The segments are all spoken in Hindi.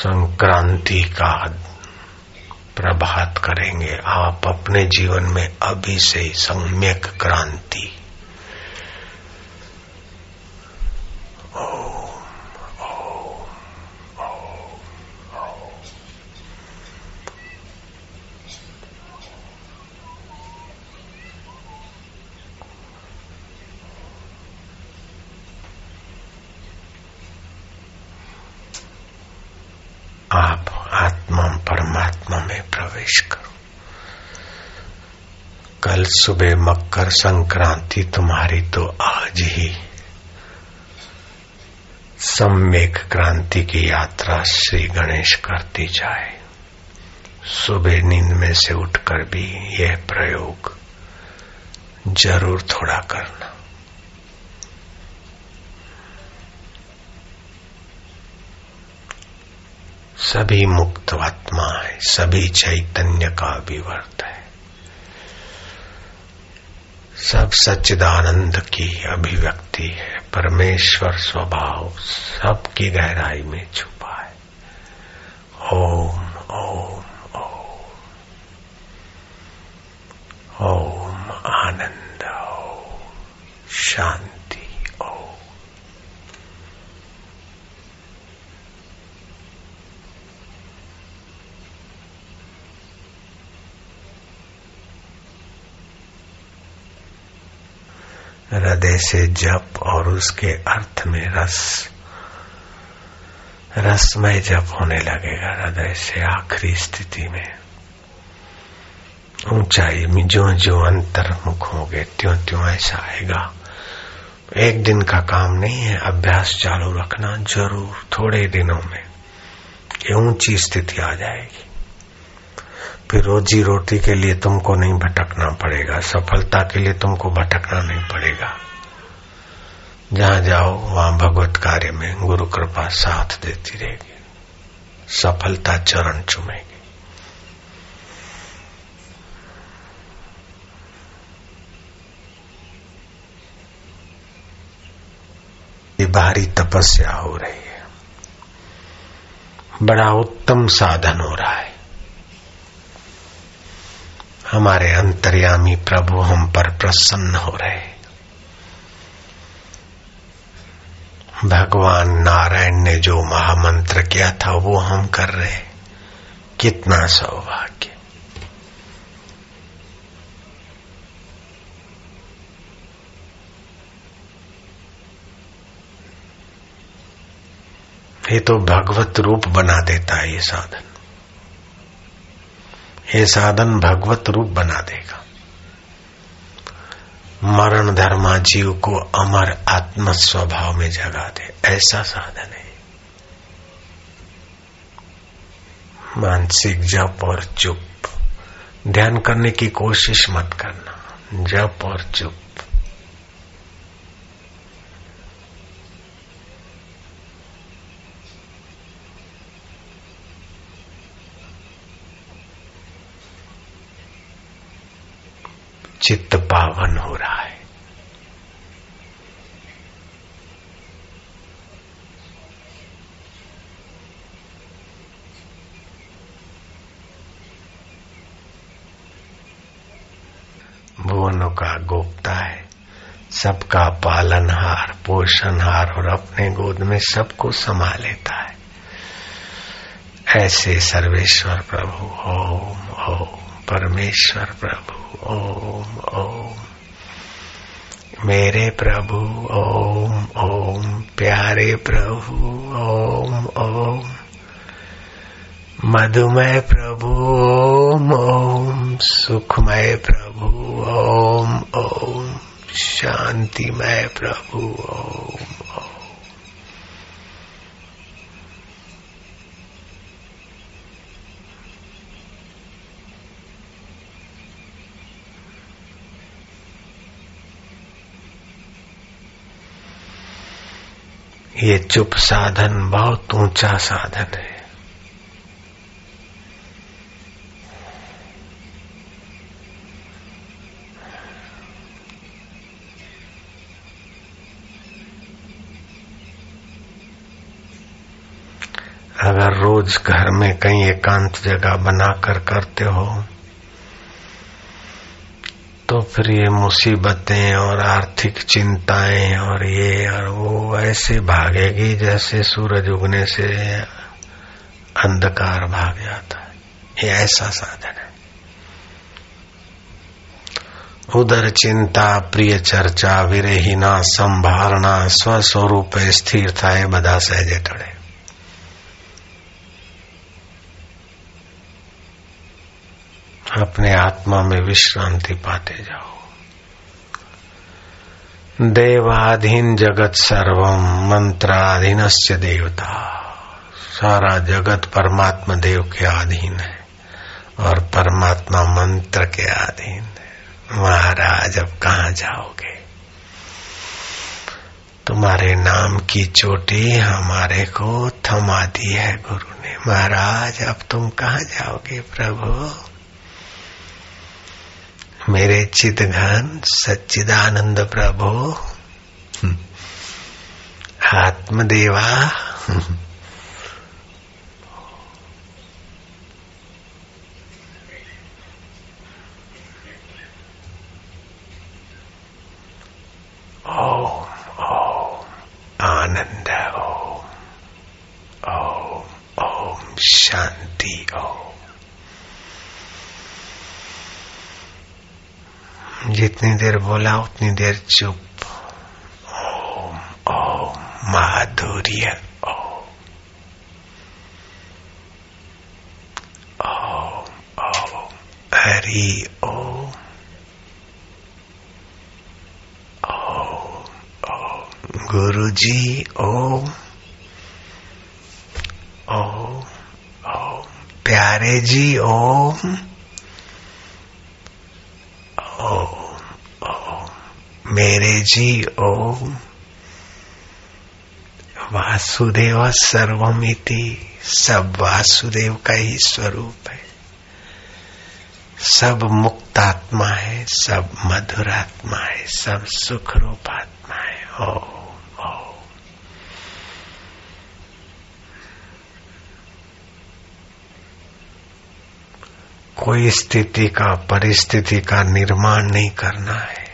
संक्रांति का प्रभात करेंगे। आप अपने जीवन में अभी से सम्यक क्रांति आप आत्मा परमात्मा में प्रवेश करो कल सुबह मकर संक्रांति तुम्हारी तो आज ही। सम्यक क्रांति की यात्रा श्री गणेश करती जाए। सुबह नींद में से उठकर भी यह प्रयोग ज़रूर थोड़ा करना। सभी मुक्त आत्मा है सभी चैतन्य का विवर्त है। सब सच्चिदानंद की अभिव्यक्ति है। परमेश्वर स्वभाव सबकी गहराई में छुपा है। ओम ओम ओम। ओम आनंद, ओम शांति ओम हृदय से जप और उसके अर्थ में रस, रसमय जप होने लगेगा हृदय से आखिरी स्थिति में। ऊंचाई में जो जो अंतर्मुख होंगे त्यों त्यों ऐसा आएगा। एक दिन का काम नहीं है, अभ्यास चालू रखना ज़रूर थोड़े दिनों में ये ऊँची स्थिति आ जाएगी। फिर रोजी रोटी के लिए तुमको नहीं भटकना पड़ेगा। सफलता के लिए तुमको भटकना नहीं पड़ेगा। जहाँ जाओ, वहाँ भगवत कार्य में गुरु कृपा साथ देती रहेगी। सफलता चरण चुमेगी। भारी तपस्या हो रही है। बड़ा उत्तम साधन हो रहा है। हमारे अंतर्यामी प्रभु हम पर प्रसन्न हो रहे भगवान नारायण ने जो महामंत्र किया था, वो हम कर रहे कितना सौभाग्य। ये तो भगवत रूप बना देता है ये साधन। ये साधन भगवत रूप बना देगा। मरण धर्मा जीव को अमर आत्म स्वभाव में जगा दे। ऐसा साधन है। मानसिक जप और चुप। ध्यान करने की कोशिश मत करना। जप और चुप। चित्त पावन हो रहा है। भुवनों का गोपता है। सबका पालनहार, पोषणहार और अपने गोद में सबको समा लेता है। ऐसे सर्वेश्वर प्रभु, ओम ओम। परमेश्वर प्रभु, ओम ओम। मेरे प्रभु, ओम ओम। प्यारे प्रभु, ओम ओम। मधुमय प्रभु, ओम ओम। सुखमय प्रभु, ओम ओम। शांतिमय प्रभु, ओम। ये चुप साधन बहुत ऊँचा साधन है। अगर रोज घर में कहीं एकांत जगह बनाकर करते हो फिर ये मुसीबतें और आर्थिक चिंताएँ और ये और वो ऐसे भागेगी जैसे सूरज उगने से अंधकार भाग जाता है। ये ऐसा साधन है। उधर चिंता, प्रिय चर्चा, विरेहिना संभारणा स्वस्वरूप स्थिर था बदा सहजे टड़े। अपने आत्मा में विश्रांति पाते जाओ। देवाधीन जगत सर्वम मंत्राधीन से देवता। सारा जगत परमात्मा देव के अधीन है और परमात्मा मंत्र के अधीन है। महाराज, अब कहा जाओगे? तुम्हारे नाम की चोटी हमारे को थमा दी है गुरु ने। महाराज, अब तुम कहा जाओगे प्रभु? मेरे चित घन सच्चिदानंद प्रभु। आत्मदेवा। ओम ओम आनंद ओम ओम ओम शांति ओम। जितनी देर बोला, उतनी देर चुप। ओम ओम, माधुर्य। ओम ओम हरि ओम। ओम ओम गुरु जी ओम। ओम ओम। प्यारे जी ओम। मेरे जी, ओम। वासुदेव सर्वमिति, सब वासुदेव का ही स्वरूप है। सब मुक्तात्मा है, सब मधुरात्मा है, सब सुख रूप आत्मा है ओ कोई स्थिति का, परिस्थिति का निर्माण नहीं करना है।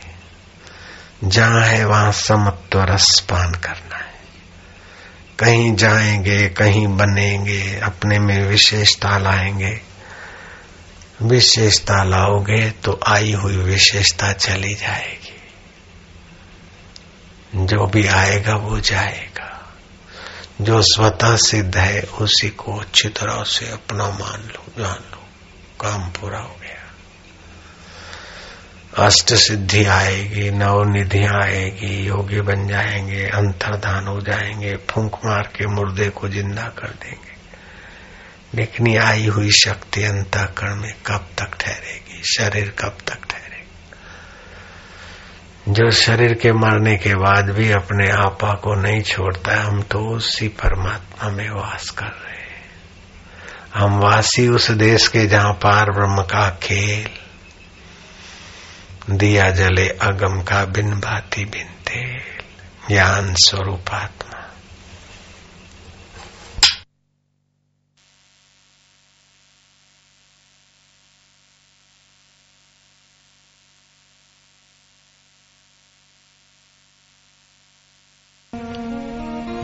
जहाँ है वहाँ समत्व रस पान करना है। कहीं जाएँगे, कहीं बनेंगे, अपने में विशेषता लाएँगे। विशेषता लाओगे तो आई हुई विशेषता चली जाएगी। जो भी आएगा वो जाएगा। जो स्वतः सिद्ध है उसी को अच्छी तरह से अपना मान लो, जान लो। काम पूरा हो गया। अष्ट सिद्धि आएगी नव निधियाँ आएगी, योगी बन जाएँगे, अंतर्धान हो जाएँगे, फूंक मार के मुर्दे को ज़िंदा कर देंगे। लेकिन आई हुई शक्ति अंतकरण में कब तक ठहरेगी? शरीर कब तक ठहरेगी? जो शरीर के मरने के बाद भी अपने आपा को नहीं छोड़ता, हम तो उसी परमात्मा में वास कर रहे हैं। हम वासी उस देश के जहाँ पार ब्रह्म का खेल दिया जले अगम का बिन भाती बिन तेल ज्ञान स्वरूपात्मा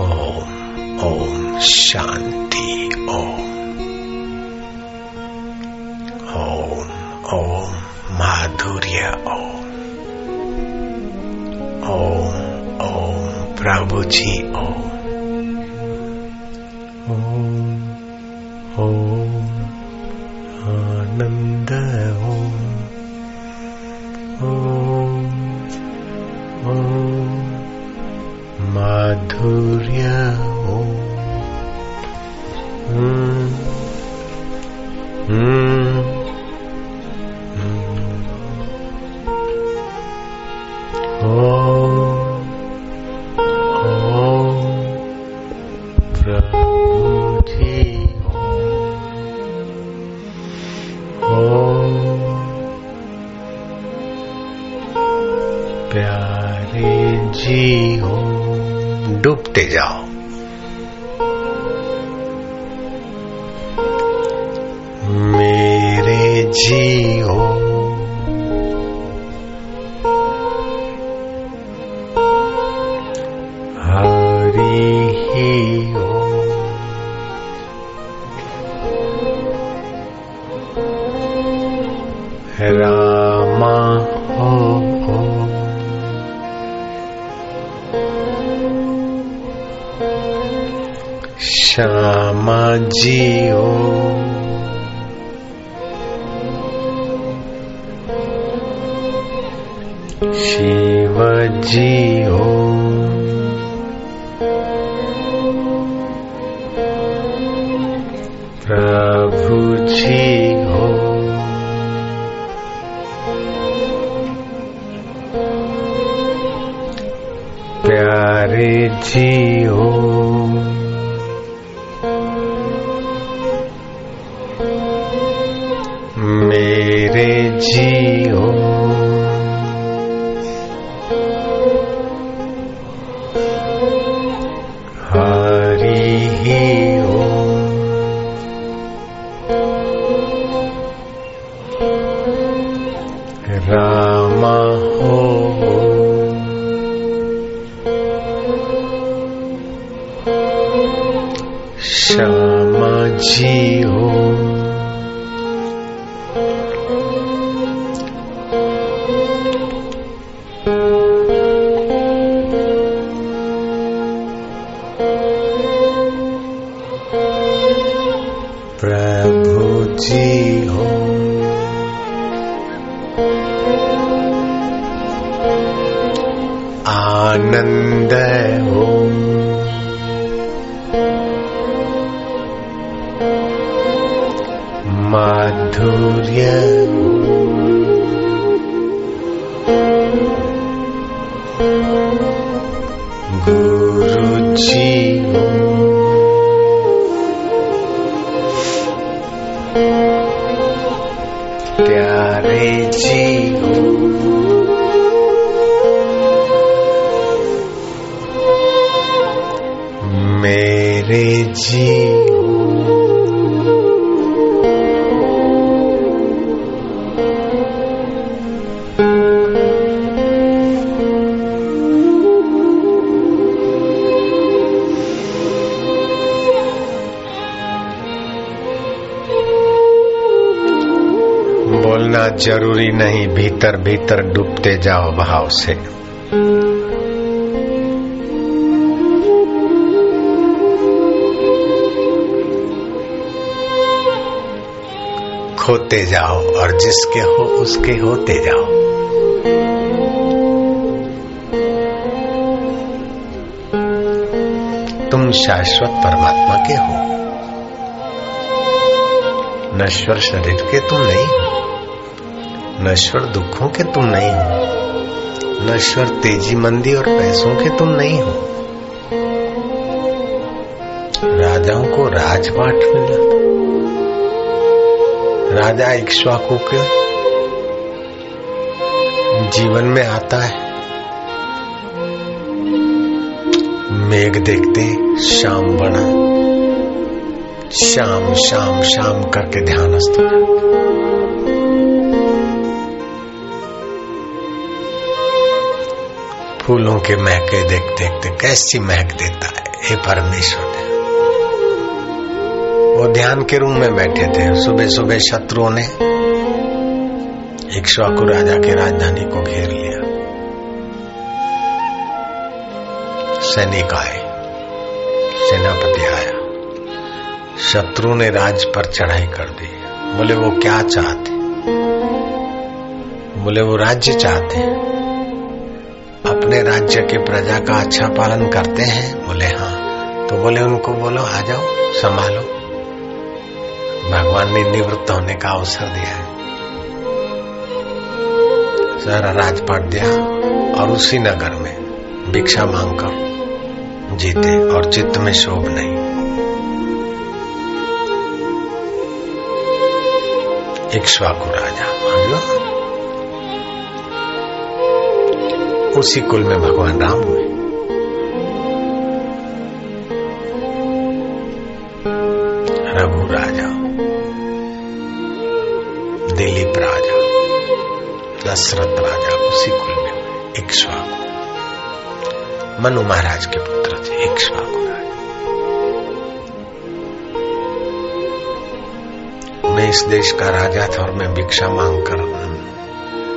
ओम ओम शांति। प्रभु जी ओम आनंद ओम ओम ओम माधुर्य ओम श्यामा जियो शिव जियो रामा हो। श्यामा जी हो। प्यारे जी। मेरे जी। ज़रूरी नहीं भीतर भीतर डूबते जाओ भाव से। खोते जाओ और जिसके हो उसके होते जाओ। तुम शाश्वत परमात्मा के हो। नश्वर शरीर के तुम नहीं हो। नश्वर दुखों के तुम नहीं हो। नश्वर तेज़ी मंदी और पैसों के तुम नहीं हो। राजाओं को राजपाट मिला। राजा इक्ष्वाकु के जीवन में आता है। मेघ देखते शाम बना। शाम शाम शाम करके ध्यानस्थ फूलों के महके देख देखते कैसी महक देता है? हे परमेश्वर। वो ध्यान के रूम में बैठे थे। सुबह सुबह शत्रुओं ने इक्ष्वाकु राजा के राजधानी को घेर लिया। सैनिक आए। सेनापति आया। शत्रु ने राज पर चढ़ाई कर दी। बोले, वो क्या चाहते? बोले, वो राज्य चाहते हैं। राज्य के प्रजा का अच्छा पालन करते हैं? बोले हाँ। तो बोले उनको, बोलो, आ जाओ, संभालो। भगवान ने निवृत्त होने का अवसर दिया है। सारा राजपाट दिया और उसी नगर में भिक्षा मांगकर जीते और चित्त में शोभ नहीं। इक्ष्वाकु राजा समझो उसी कुल में भगवान राम हुए। रघु राजा दिलीप राजा दशरथ राजा उसी कुल में इक्ष्वाकु मनु महाराज के पुत्र थे इक्ष्वाकु मैं इस देश का राजा था और मैं भिक्षा मांग मांगकर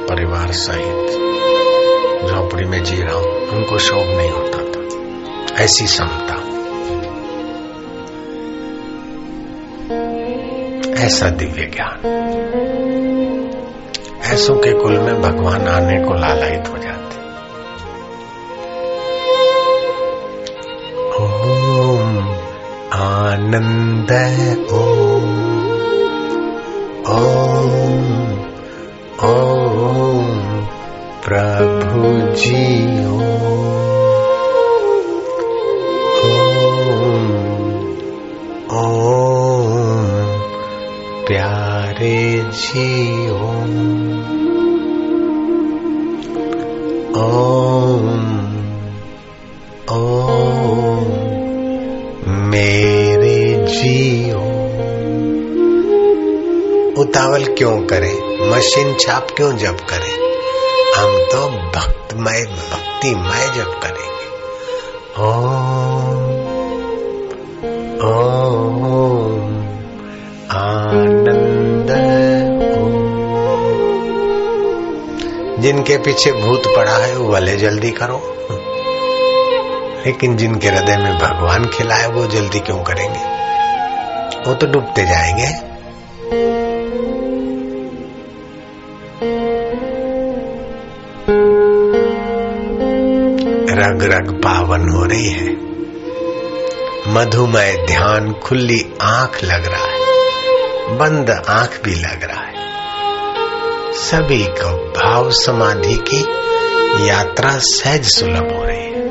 परिवार सहित झोपड़ी में जी रहा हूँ। उनको शोभ नहीं होता था। ऐसी समता। ऐसा दिव्य ज्ञान। ऐसों के कुल में भगवान आने को लालायित हो जाते। ओम आनंद प्रभु जी ओम ओम प्यारे जी ओम ओम ओम मेरे जियो। उतावल क्यों करें? मशीन छाप क्यों जब करें? हम तो भक्तमय भक्तिमय जब करेंगे। ओम, आनंद। जिनके पीछे भूत पड़ा है, वो भले जल्दी करो। लेकिन जिनके हृदय में भगवान खिला है, वो जल्दी क्यों करेंगे? वो तो डूबते जाएँगे। पावन हो रही है। मधुमय ध्यान खुली आँख लग रहा है। बंद आँख भी लग रहा है। सभी को भाव समाधि की यात्रा सहज सुलभ हो रही है।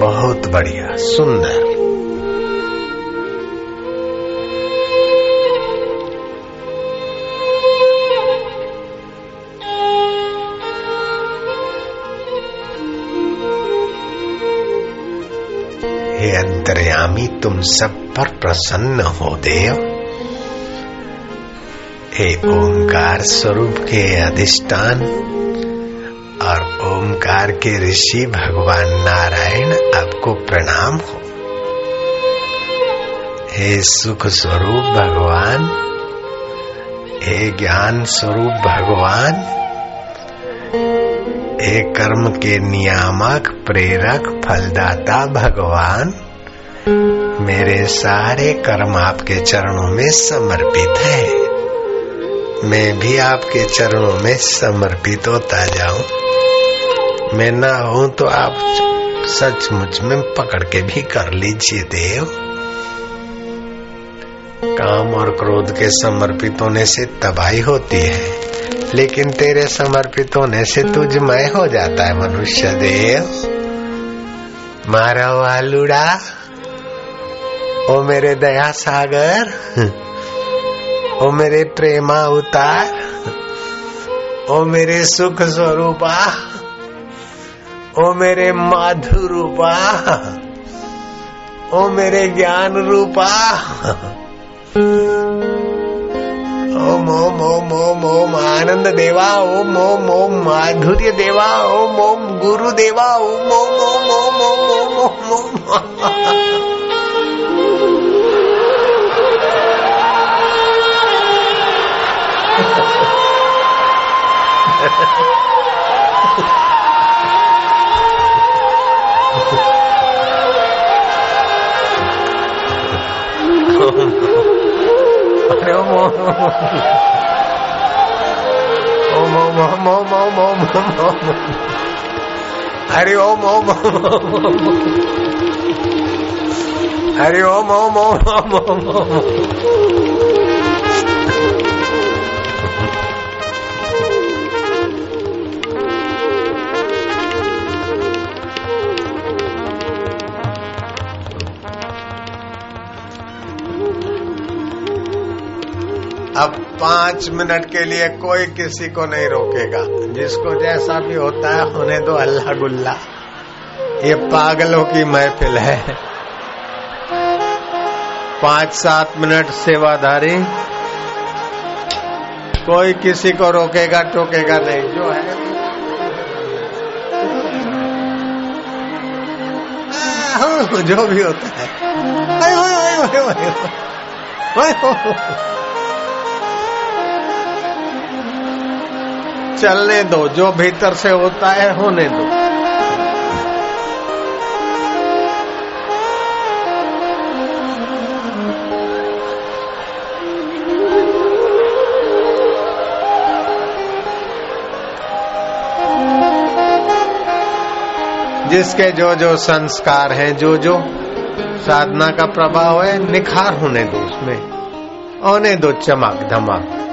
बहुत बढ़िया, सुंदर। तुम सब पर प्रसन्न हो देव हे ओंकार स्वरूप के अधिष्ठान और ओंकार के ऋषि भगवान नारायण आपको प्रणाम हो। हे सुख स्वरूप भगवान, हे ज्ञान स्वरूप भगवान, हे कर्म के नियामक, प्रेरक, फलदाता भगवान मेरे सारे कर्म आपके चरणों में समर्पित है। मैं भी आपके चरणों में समर्पित होता जाऊँ। मैं ना हूँ तो आप सचमुच में पकड़ के भी कर लीजिए देव। काम और क्रोध के समर्पित होने से तबाही होती है, लेकिन तेरे समर्पित होने से तुझमय हो जाता है मनुष्य देव। मारा वालुड़ा ओ मेरे दया सागर। ओ मेरे प्रेमा उतार। ओ मेरे सुख स्वरूपा। ओ मेरे माधु रूपा। ओ मेरे ज्ञान रूपा। ओम ओम ओम ओम ओम आनंद देवा। ओम ओम ओम माधुर्य देवा। ओम ओम गुरु देवा। ओम ओम ओम ओम ओम ओम ओम ね、おもおも。おもおもおもおもおもおもおも。あれおもおもおもおも。あれおもおもおもおもおも。पाँच मिनट के लिए कोई किसी को नहीं रोकेगा। जिसको जैसा भी होता है होने दो अल्लाह गुल्ला। ये पागलों की महफिल है। पाँच सात मिनट सेवाधारी कोई किसी को रोकेगा, टोकेगा नहीं। जो है। जो भी होता है। चलने दो, जो भीतर से होता है होने दो। जिसके जो जो संस्कार हैं, जो जो साधना का प्रभाव है, निखार होने दो उसमें। होने दो चमक धमक।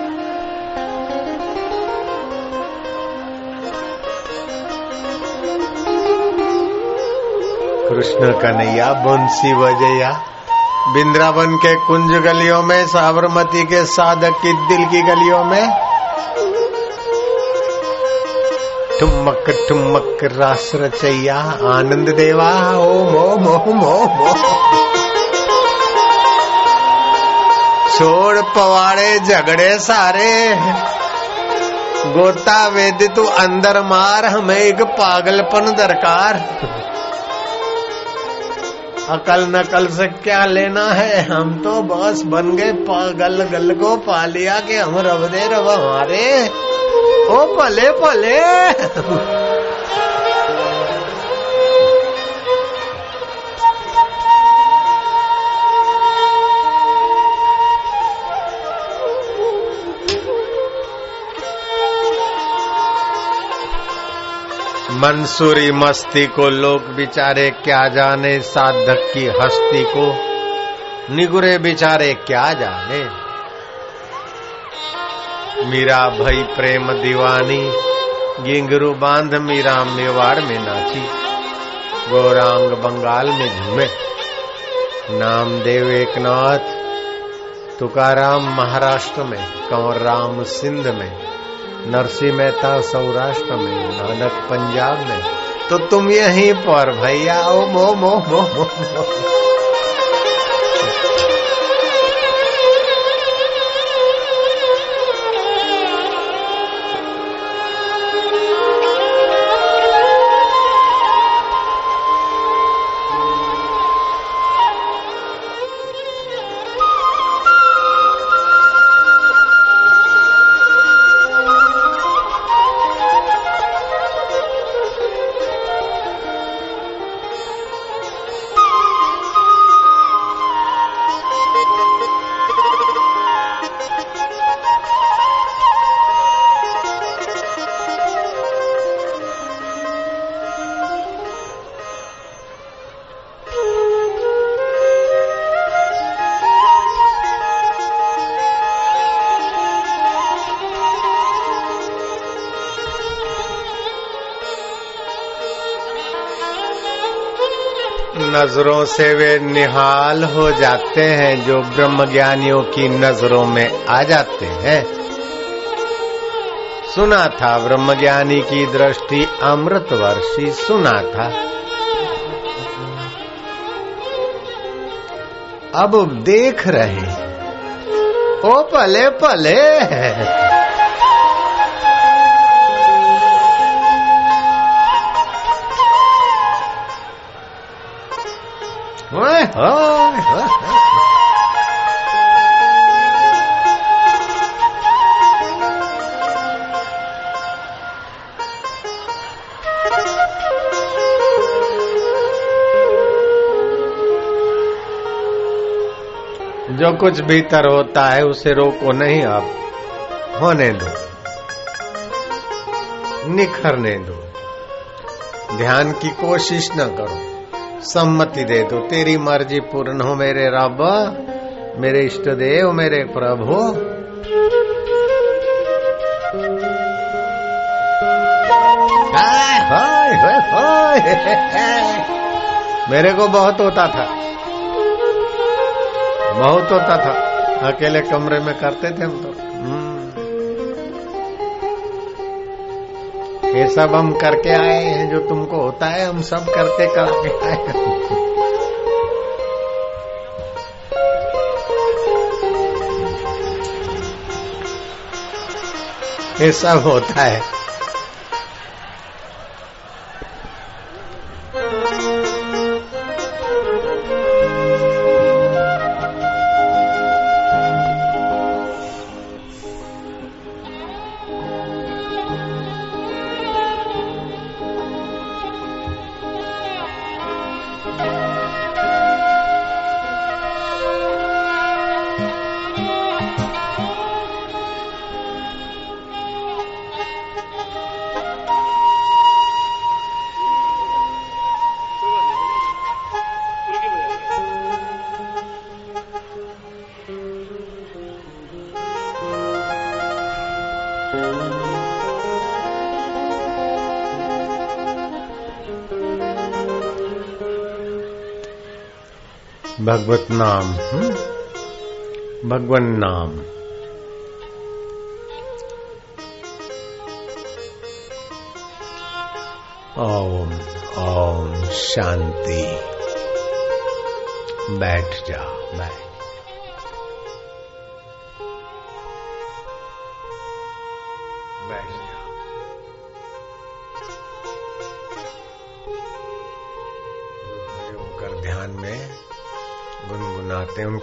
कृष्ण कन्हैया बंसी बजैया बिंद्रावन के कुंज गलियों में, साबरमती के साधक की दिल की गलियों में। ठुमक ठुमक, रास रचैया, आनंद देवा ओम ओम ओम ओम छोड़ पवाड़े, झगड़े सारे। गोता वेद तू अंदर मार, हमें एक पागलपन दरकार। अकल नकल से क्या लेना है? हम तो बस बन गए पागल गल को पा लिया के हम रब दे रब हमारे। ओ, पले भले मंसूरी मस्ती को लोग बिचारे क्या जाने, साधक की हस्ती को। निगुरे बिचारे क्या जाने। मीरा भई प्रेम दीवानी, गिंगरू बाँध मीरा मेवाड़ में नाची। गौरांग बंगाल में झूमे। नामदेव एकनाथ, तुकाराम महाराष्ट्र में, कंवर राम सिंध में। नरसी मेहता सौराष्ट्र में नानक पंजाब में तो तुम यहीं पर भैया ओ मो मो मो मो, मो। नज़रों से वे निहाल हो जाते हैं, जो ब्रह्म ज्ञानियों की नज़रों में आ जाते हैं। सुना था ब्रह्म ज्ञानी की दृष्टि अमृत वर्षी सुना था। अब देख रहे ओ पले पले जो कुछ भीतर होता है, उसे रोको नहीं अब होने दो। निखरने दो। ध्यान की कोशिश न करो। सम्मति दे दो। तेरी मर्ज़ी पूर्ण हो मेरे रब। मेरे इष्ट देव मेरे प्रभु। मेरे को बहुत होता था। बहुत होता था। अकेले कमरे में करते थे हम तो। ये सब हम करके आए हैं, जो तुमको होता है, हम सब करते करके आए ये सब होता है। भगवत नाम भगवान नाम। ओम ओम शांति। बैठ जा बैठ।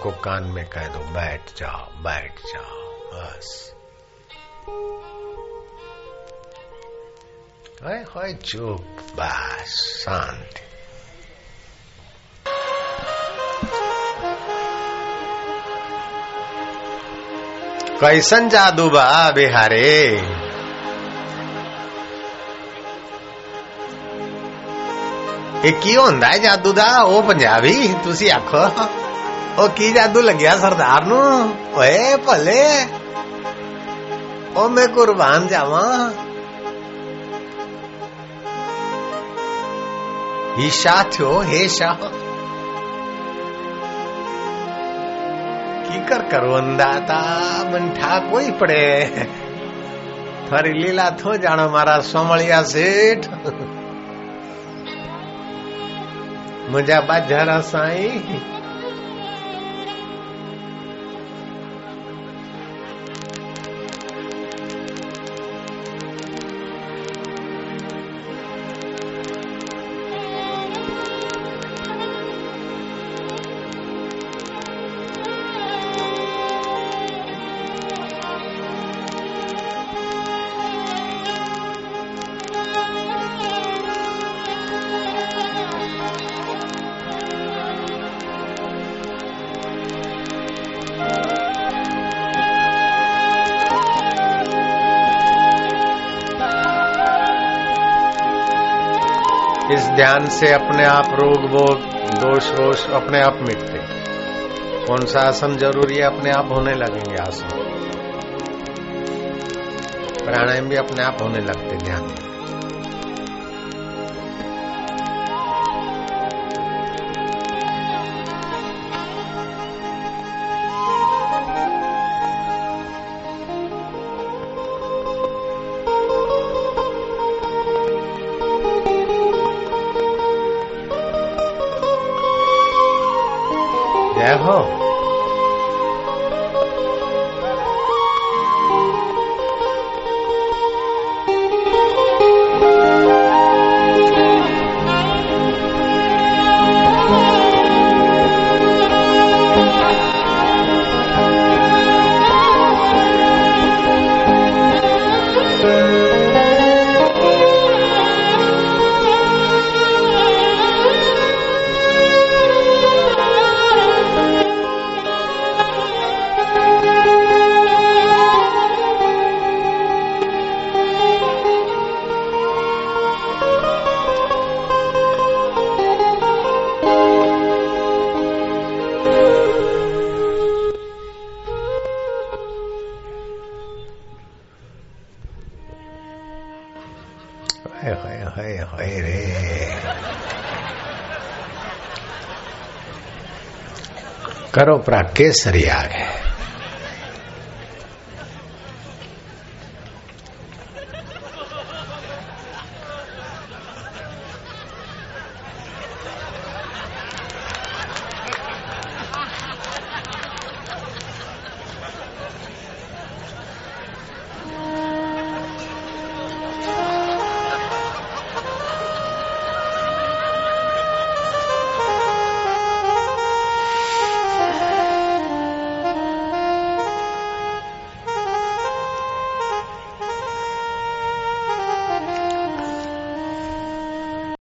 गुनगुनाते उनको कान में कह दो बैठ जाओ बैठ जाओ बस हाय हाय चुप बस शांति कैसन जादू बा बिहारे ਇਹ ਕੀ ਹੁੰਦਾ ਹੈ ਜਾਦੂ ਦਾ ਉਹ ਪੰਜਾਬੀ ਤੁਸੀਂ ਆਖੋ ओ की जादू लग गया सरदार नु ओए भले ओ मैं कुर्बान जावा ईशा थो हे शाह की कर करो अंदाता मंठा कोई पड़े थारी लीला थो जानो मारा सोमलिया सेठ मुझा बाजारा साई ध्यान से अपने आप रोग वोग दोष वोष अपने आप मिटते। कौन सा आसन ज़रूरी है? अपने आप होने लगेंगे आसन। प्राणायाम भी अपने आप होने लगते ध्यान में। करो प्राग केसरी आ गए।